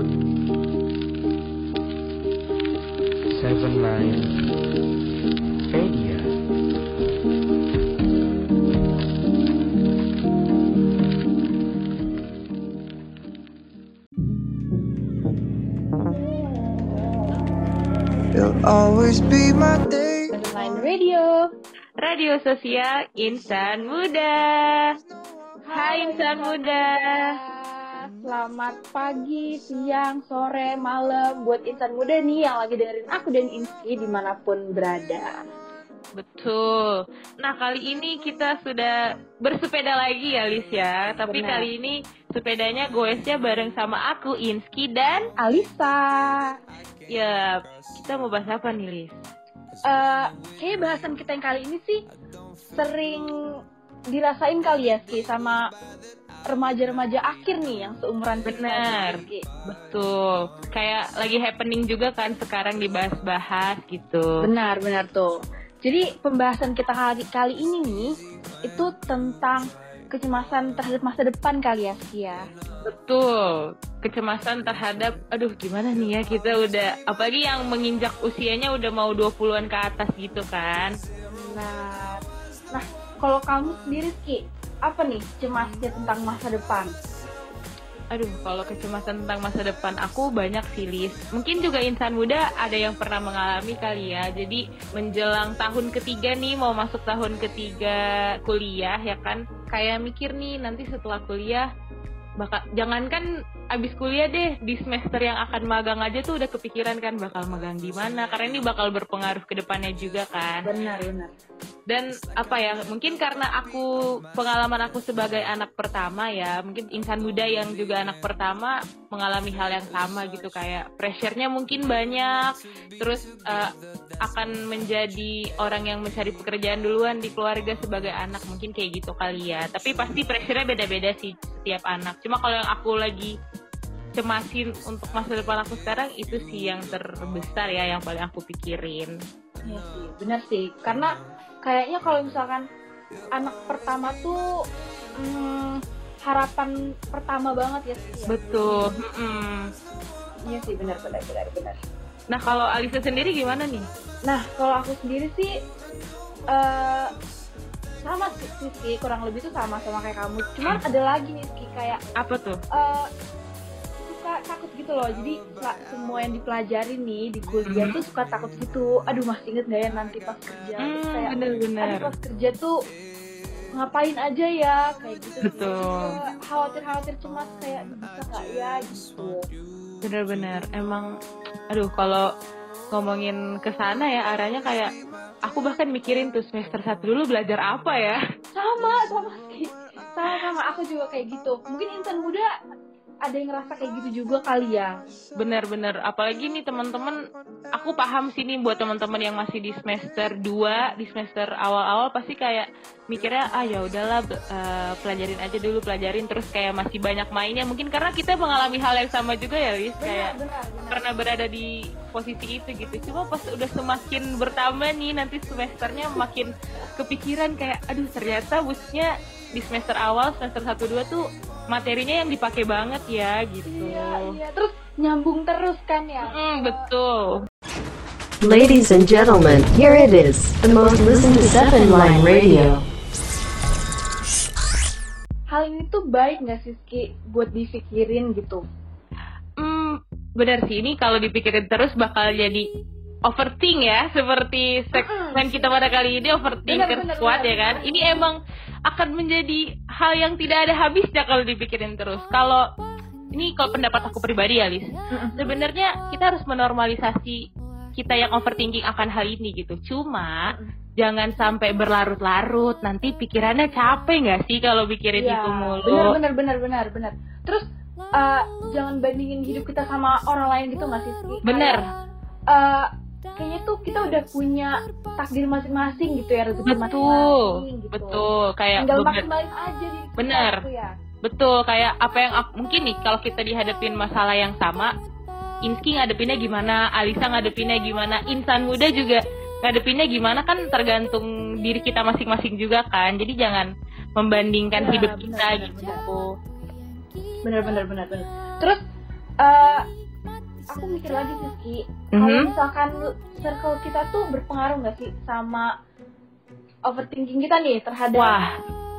Seven Line Media. You'll always be my day. Line Radio. Radio Sosial Insan Muda. Hai Insan Muda. Selamat pagi, siang, sore, malam buat insan muda nih yang lagi dengerin aku dan Inski di mana pun berada. Betul. Nah kali ini kita sudah bersepeda lagi ya Lis ya. Tapi Benar. kali ini sepedanya goesnya bareng sama aku Inski dan Alisa, ya kita mau bahas apa nih Lis? eh kayak bahasan kita yang kali ini sih sering dirasain kali ya Ski sama remaja-remaja akhir nih yang seumuran. Benar. Betul. Kayak lagi happening juga kan sekarang dibahas-bahas gitu. Benar, benar tuh. Jadi pembahasan kita kali, kali ini nih itu tentang kecemasan terhadap masa depan kali ya, Ski ya. Betul. Kecemasan terhadap aduh gimana nih ya kita udah apalagi yang menginjak usianya udah mau 20-an ke atas gitu kan. Benar. Nah, kalau kamu sendiri Ski, apa nih cemasnya tentang masa depan? Aduh, kalau kecemasan tentang masa depan aku banyak sih, Lis. Mungkin juga insan muda ada yang pernah mengalami kali ya. Jadi menjelang tahun ketiga nih, mau masuk tahun ketiga kuliah ya kan. Kayak mikir nih nanti setelah kuliah, bakal jangankan abis kuliah deh di semester yang akan magang aja tuh udah kepikiran kan bakal magang di mana karena ini bakal berpengaruh ke depannya juga kan. Benar, benar. dan apa ya mungkin karena aku pengalaman aku sebagai anak pertama ya mungkin insan muda yang juga anak pertama mengalami hal yang sama gitu kayak pressure-nya mungkin banyak terus eh, akan menjadi orang yang mencari pekerjaan duluan di keluarga sebagai anak mungkin kayak gitu kali ya. Tapi pasti pressure-nya beda-beda sih setiap anak. Cuma kalau yang aku lagi cemasin untuk masa depan aku sekarang itu sih yang terbesar ya yang paling aku pikirin Iya sih, benar sih. Karena kayaknya kalau misalkan anak pertama tuh hmm, harapan pertama banget ya ya? betul. Iya sih, benar, benar, benar, benar. Nah kalau Alisa sendiri gimana nih? Nah, kalau aku sendiri sih eh sama sih, sih, kurang lebih tuh sama sama kayak kamu. Cuman ada lagi nih Ski kayak Apa tuh? eh suka takut gitu loh. Jadi semua yang dipelajari nih di kuliah tuh suka takut gitu. Aduh, masih inget gak ya nanti pas kerja? Terus Hmm, kayak bener-bener. aduh pas kerja tuh ngapain aja ya kayak gitu. Betul. Kayak Khawatir-khawatir cemas kayak bisa nggak ya gitu. Bener-bener. Emang, aduh kalau ngomongin ke sana ya arahnya kayak aku bahkan mikirin tuh semester satu dulu belajar apa ya? sama sama sih sama sama aku juga kayak gitu mungkin insan muda ada yang ngerasa kayak gitu juga kali ya. Bener-bener. Apalagi nih teman-teman, aku paham sih nih buat teman-teman yang masih di semester 2, di semester awal-awal pasti kayak mikirnya ah ya udahlah eh, pelajarin aja dulu pelajarin. Terus kayak masih banyak mainnya. Mungkin karena kita mengalami hal yang sama juga ya Lis kayak benar benar. pernah berada di posisi itu gitu. Cuma pas udah semakin bertambah nih nanti semesternya makin kepikiran kayak aduh ternyata busnya di semester awal semester 1 2 tuh materinya yang dipakai banget ya gitu iya iya terus nyambung terus kan ya Mm, betul Ladies and gentlemen, here it is, the most listened to 7 Line Radio. hal ini tuh baik nggak sih Ski buat dipikirin gitu Hmm, benar sih ini kalau dipikirin terus bakal jadi overthink ya seperti segmen kita pada kali ini squad benar. ya kan. Ini emang akan menjadi hal yang tidak ada habisnya kalau dipikirin terus. Kalau ini kalau pendapat aku pribadi ya, Lis. Sebenarnya kita harus menormalisasi kita yang overthinking akan hal ini gitu. Cuma jangan sampai berlarut-larut. Nanti pikirannya capek nggak sih kalau pikirin Iya, itu mulu? benar benar benar benar terus eh, jangan bandingin hidup kita sama orang lain gitu nggak sih Benar. Kayak, eh, kayaknya tuh kita udah punya takdir masing-masing gitu ya rezeki Betul, masing-masing gitu betul. Kayak tinggal bener- maksimalin aja di Bener. ya Betul, kayak apa yang aku, mungkin nih kalau kita dihadapin masalah yang sama, Inski ngadepinnya gimana, Alisa ngadepinnya gimana, insan muda juga ngadepinnya gimana kan tergantung diri kita masing-masing juga kan. Jadi jangan membandingkan Ya, hidup benar, kita benar, gitu. benar benar benar benar terus eh, mikir lagi sih Ki. Kalau Mhm. misalkan circle kita tuh berpengaruh nggak sih sama overthinking kita nih terhadap Wah,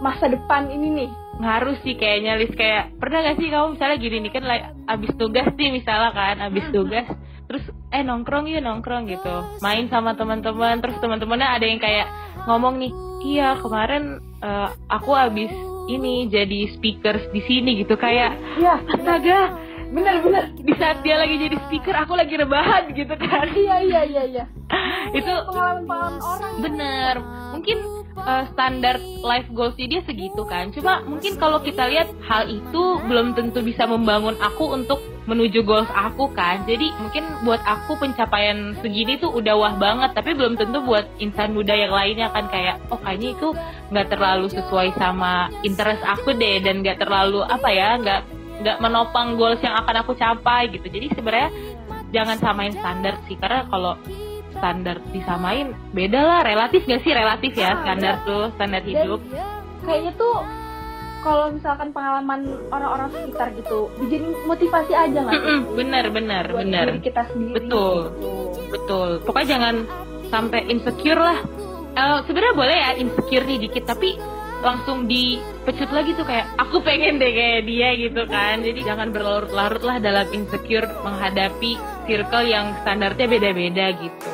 masa depan ini nih? Ngaruh sih kayaknya Lis kayak pernah gak sih kamu misalnya gini nih kan like, abis tugas nih misalnya kan abis tugas terus eh nongkrong yuk nongkrong gitu. Main sama teman-teman terus teman-temannya ada yang kayak ngomong nih iya kemarin eh, aku abis ini jadi speakers di sini gitu. Kayak iya. Astaga bener-bener di saat dia lagi jadi speaker aku lagi rebahan gitu kan. Iya iya iya iya. Itu pengalaman-pengalaman orang Bener, mungkin uh, standar life goals dia segitu kan. Cuma mungkin kalau kita lihat hal itu belum tentu bisa membangun aku untuk menuju goals aku kan. Jadi mungkin buat aku pencapaian segini tuh udah wah banget, tapi belum tentu buat insan muda yang lainnya kan. Kayak oh kayaknya itu nggak terlalu sesuai sama interest aku deh. Dan nggak terlalu apa ya nggak nggak menopang goals yang akan aku capai gitu. Jadi sebenarnya jangan samain standar sih karena kalau standar disamain beda lah relatif gak sih relatif ya standar tuh standar Dan hidup kayaknya tuh kalau misalkan pengalaman orang-orang sekitar gitu dijadiin motivasi aja nggak? Mm-mm, bener bener buat bener diri kita sendiri Betul. gitu. betul pokoknya jangan sampai insecure lah Eh, sebenarnya boleh ya insecure nih dikit tapi langsung dipecut lagi tuh kayak aku pengen deh kayak dia gitu kan jadi jangan berlarut-larut lah dalam insecure menghadapi circle yang standarnya beda-beda gitu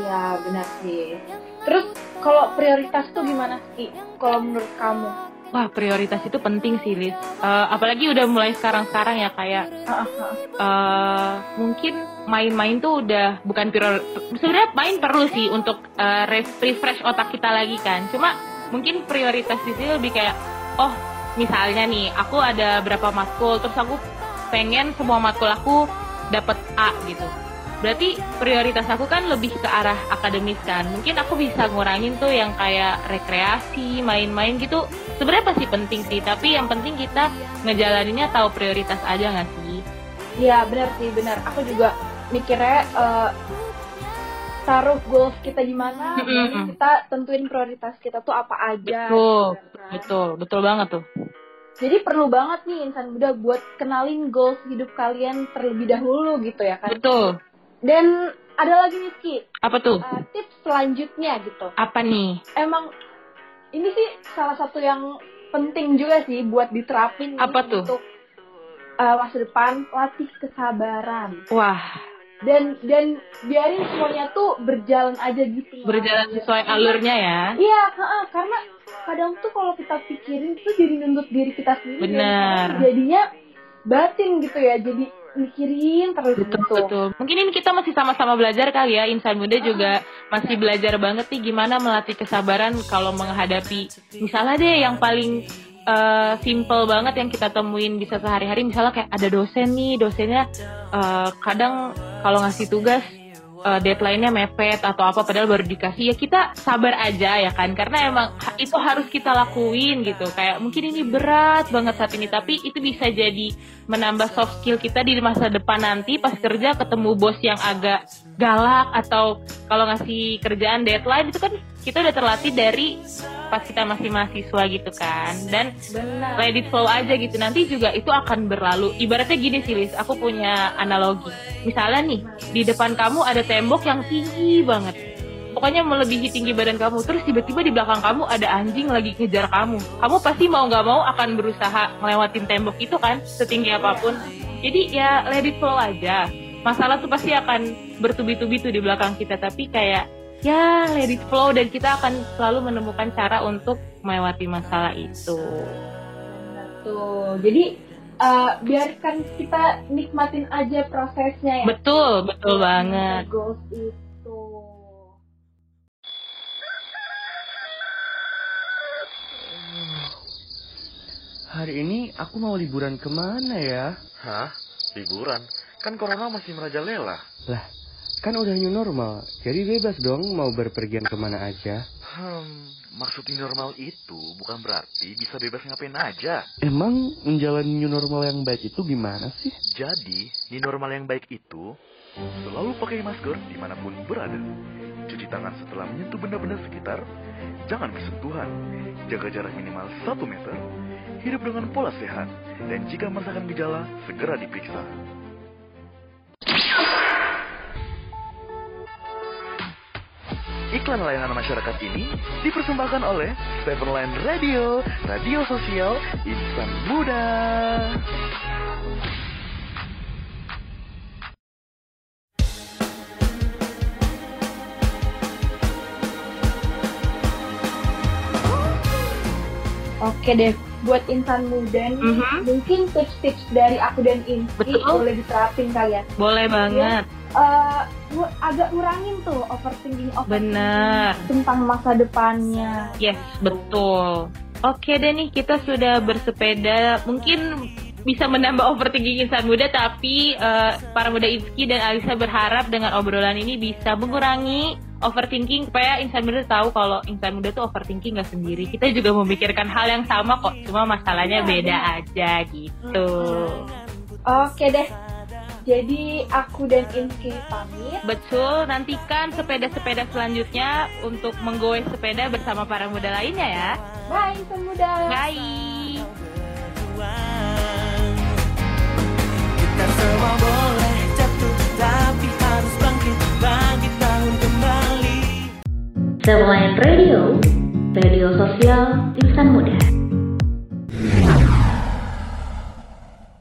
Iya benar sih. Terus kalau prioritas tuh gimana sih? Kalau menurut kamu? Wah prioritas itu penting sih Liz Eh, Apalagi udah mulai sekarang-sekarang ya kayak eh mungkin main-main tuh udah bukan prior sebenarnya main perlu sih untuk eh, ref- refresh otak kita lagi kan cuma mungkin prioritas di sini lebih kayak oh misalnya nih aku ada berapa matkul terus aku pengen semua matkul aku dapat A gitu. Berarti prioritas aku kan lebih ke arah akademis kan. Mungkin aku bisa ngurangin tuh yang kayak rekreasi main-main gitu. Sebenarnya pasti penting sih tapi yang penting kita ngejalaninnya tahu prioritas aja nggak sih? Iya benar sih benar. Aku juga mikirnya eh, taruh goals kita di mana, kita tentuin prioritas kita tuh apa aja. Betul, gitu kan. betul, betul banget tuh. Jadi perlu banget nih insan muda buat kenalin goals hidup kalian terlebih dahulu gitu ya kan. Betul. Dan ada lagi nih Ki, Apa tuh? eh, tips selanjutnya gitu. Apa nih? Emang ini sih salah satu yang penting juga sih buat diterapin nih Apa tuh? untuk eh, masa depan latih kesabaran Wah, dan dan biarin semuanya tuh berjalan aja gitu berjalan sesuai alurnya ya. iya karena kadang tuh kalau kita pikirin tuh jadi nuntut diri kita sendiri Benar. jadinya batin gitu ya jadi mikirin terus Betul, gitu betul. Mungkin ini kita masih sama-sama belajar kali ya. Insan muda juga masih belajar banget nih gimana melatih kesabaran kalau menghadapi misalnya deh yang paling eh, simple banget yang kita temuin bisa sehari-hari misalnya kayak ada dosen nih dosennya eh, kadang kalau ngasih tugas eh, deadline-nya mepet atau apa padahal baru dikasih ya kita sabar aja ya kan? Karena emang itu harus kita lakuin gitu. Kayak mungkin ini berat banget saat ini tapi itu bisa jadi menambah soft skill kita di masa depan nanti pas kerja ketemu bos yang agak galak atau kalau ngasih kerjaan deadline itu kan kita udah terlatih dari pas kita masih mahasiswa gitu kan. Dan benar. let it flow aja gitu. Nanti juga itu akan berlalu. Ibaratnya gini sih Liz. Aku punya analogi. Misalnya nih di depan kamu ada tembok yang tinggi banget. Pokoknya melebihi tinggi badan kamu. Terus tiba-tiba di belakang kamu ada anjing lagi kejar kamu. Kamu pasti mau nggak mau akan berusaha melewatin tembok itu kan setinggi apa pun. Jadi ya let it flow aja. Masalah tuh pasti akan bertubi-tubi tuh di belakang kita. Tapi kayak ya let it flow dan kita akan selalu menemukan cara untuk melewati masalah itu Benar tuh jadi eh, biarkan kita nikmatin aja prosesnya ya betul betul banget goals itu Hari ini aku mau liburan ke mana ya? Hah? Liburan? Kan corona masih merajalela. Lah, kan udah new normal, jadi bebas dong mau berpergian ke mana aja. Hmm, maksud new normal itu bukan berarti bisa bebas ngapain aja. Emang menjalani new normal yang baik itu gimana sih? Jadi, new normal yang baik itu selalu pakai masker di mana pun berada. Cuci tangan setelah menyentuh benda-benda sekitar. Jangan bersentuhan. Jaga jarak minimal 1 meter. Hidup dengan pola sehat. Dan jika merasakan gejala, segera diperiksa. Iklan layanan masyarakat ini dipersembahkan oleh Seven Line Radio, radio sosial insan muda. Oke deh, buat insan muda nih, Mhm. mungkin tips-tips dari aku dan Betul. boleh diterapin kali ya. Boleh banget. Eh, ngu- agak ngurangin tuh overthinking, overthinking Bener. tentang masa depannya. Yes, betul. Oke deh nih, kita sudah bersepeda. Mungkin bisa menambah overthinking insan muda, tapi eh, para muda Izki dan Alisa berharap dengan obrolan ini bisa mengurangi overthinking supaya insan muda tahu kalau insan muda tuh overthinking nggak sendiri. Kita juga memikirkan hal yang sama kok, cuma masalahnya Iya, beda aja gitu. Oke deh, jadi aku dan Inki pamit. Betul, nantikan sepeda-sepeda selanjutnya untuk menggoes sepeda bersama para muda lainnya ya. Bye insan muda. Bye. Kita semua boleh jatuh Tapi harus bangkit Bangkit bangun kembali Radio, radio sosial insan muda.